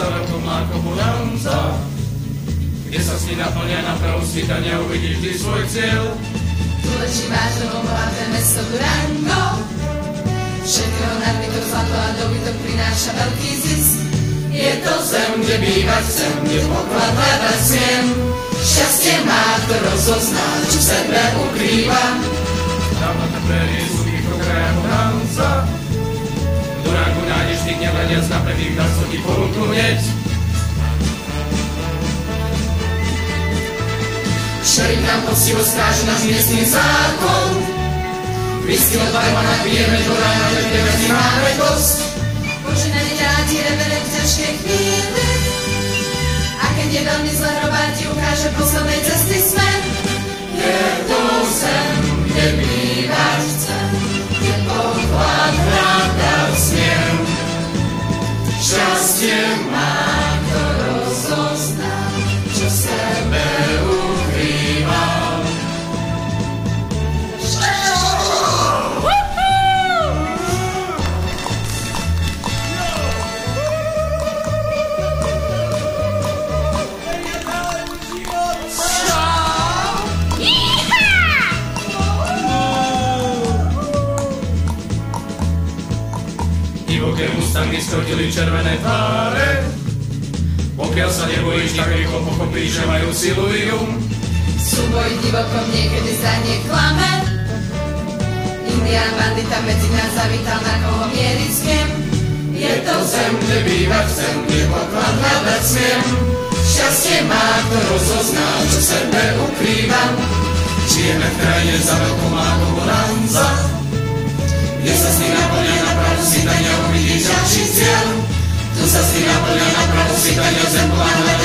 za veľkom ako bonanza, kde sa sny naplňa na pravú svítania, uvidíš vždy svoj cieľ. Tu leží vážne bohaté mesto Durango, všetkého nadbytok zlato a dobytok prináša veľký zisk. Je to zem, kde bývať chcem, kde poklad hľadať smiem. Šťastie má, kto rozozná, čo v sebe ukrýva. Tam na prérie sú ticho hneď. Šerif nám poctivo stráži náš miestný zákon. Whisky od barmana pijeme do rána, lepneme si máme dosť. Poženaní rádi rebele v ťažkej chvíli. A keď je veľmi zle hrobá, ti ukáže poslednej cesty smer. Je to Divoké mustangy skrotili červené tváre, pokiaľ sa nebojíš, tak rýchlo pochopíš, že majú silu i um. Súboj divokom niekedy zdanie klame. Indián bandita medzi nás zavítal, na koho mieriť smiem. Je to zem, kde bývať chcem, kde poklad hľadať smiem. Šťastie má, kto rozozná, čo sebe ukrýva. Žijeme v krajine za veľkou máko bonanza, Música Dios en